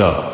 sub.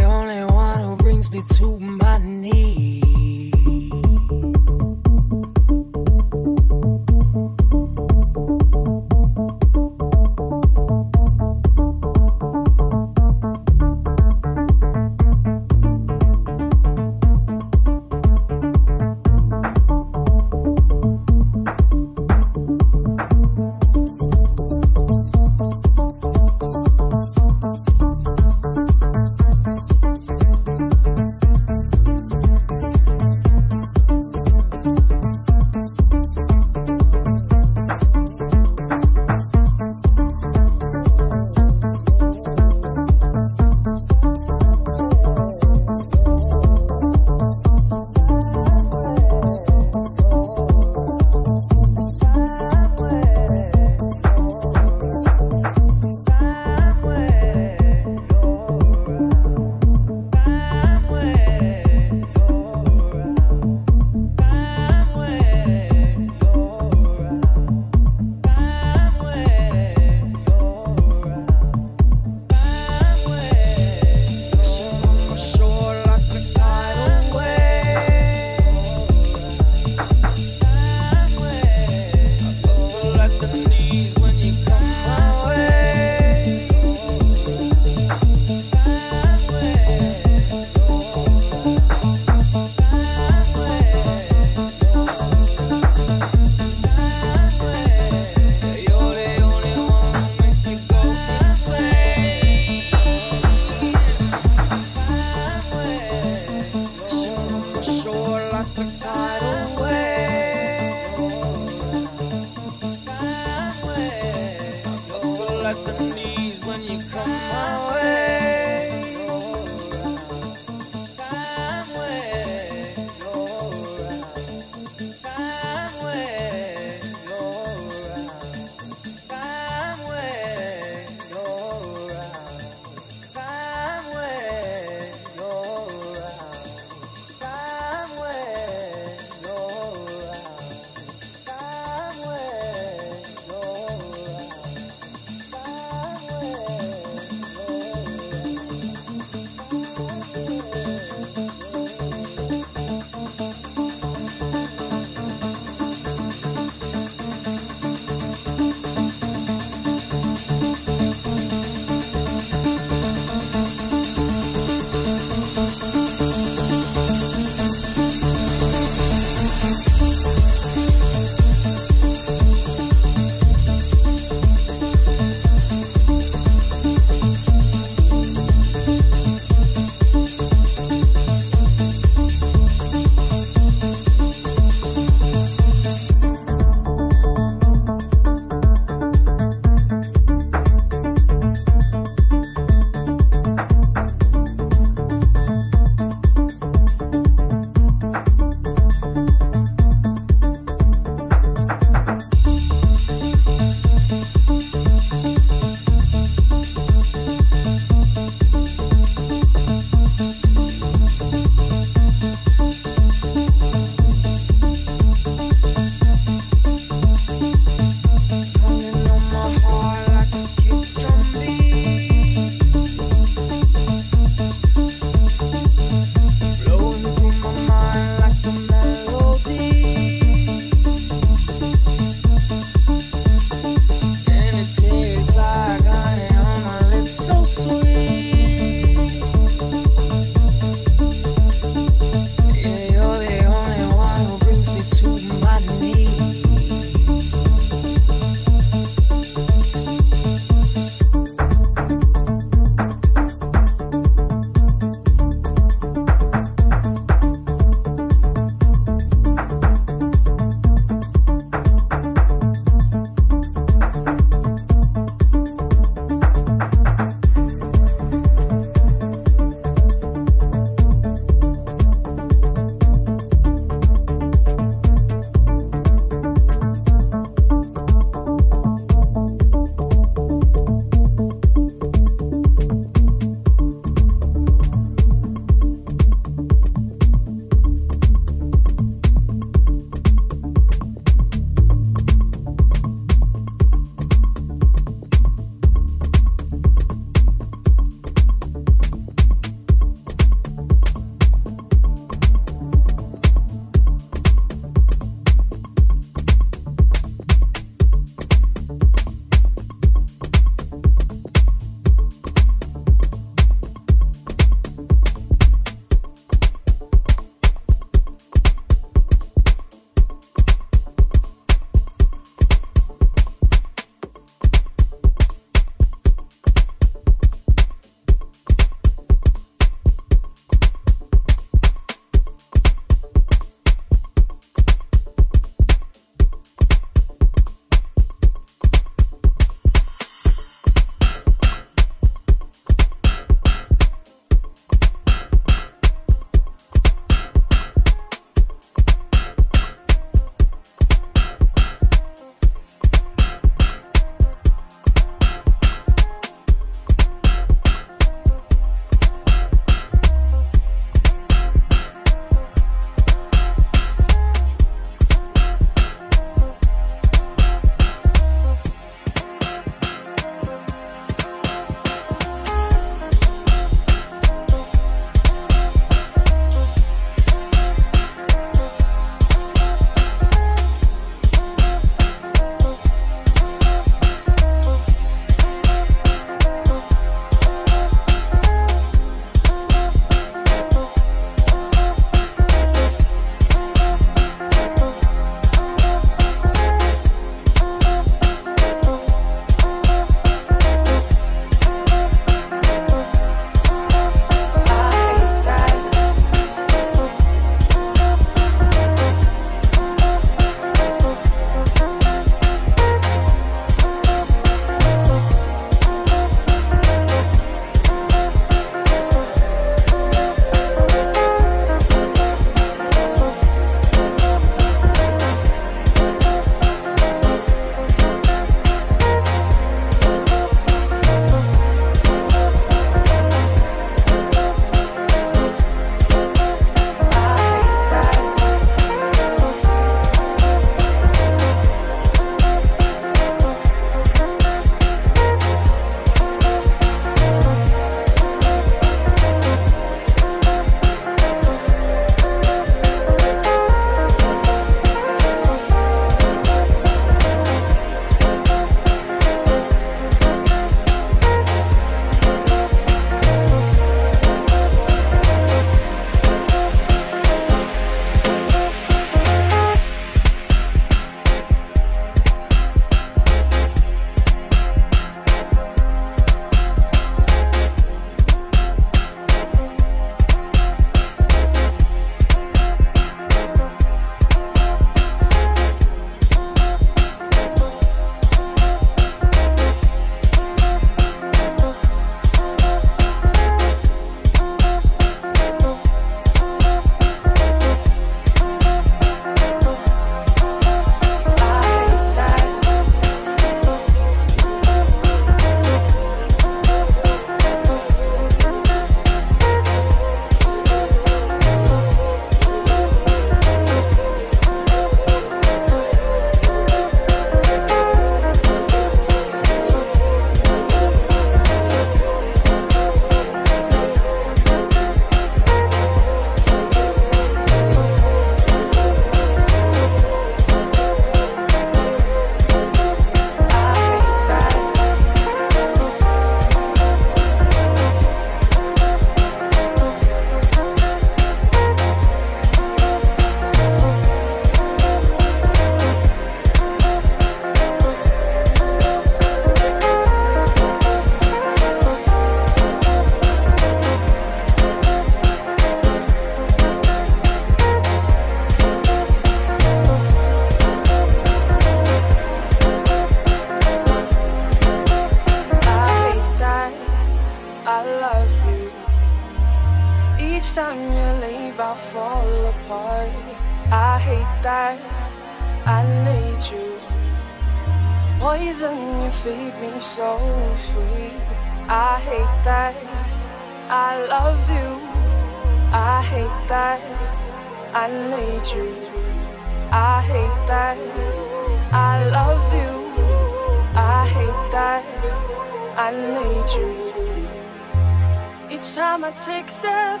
Each time I take a step,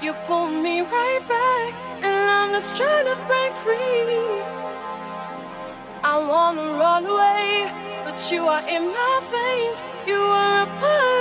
you pull me right back, and I'm just trying to break free. I wanna run away, but you are in my veins. You are a part.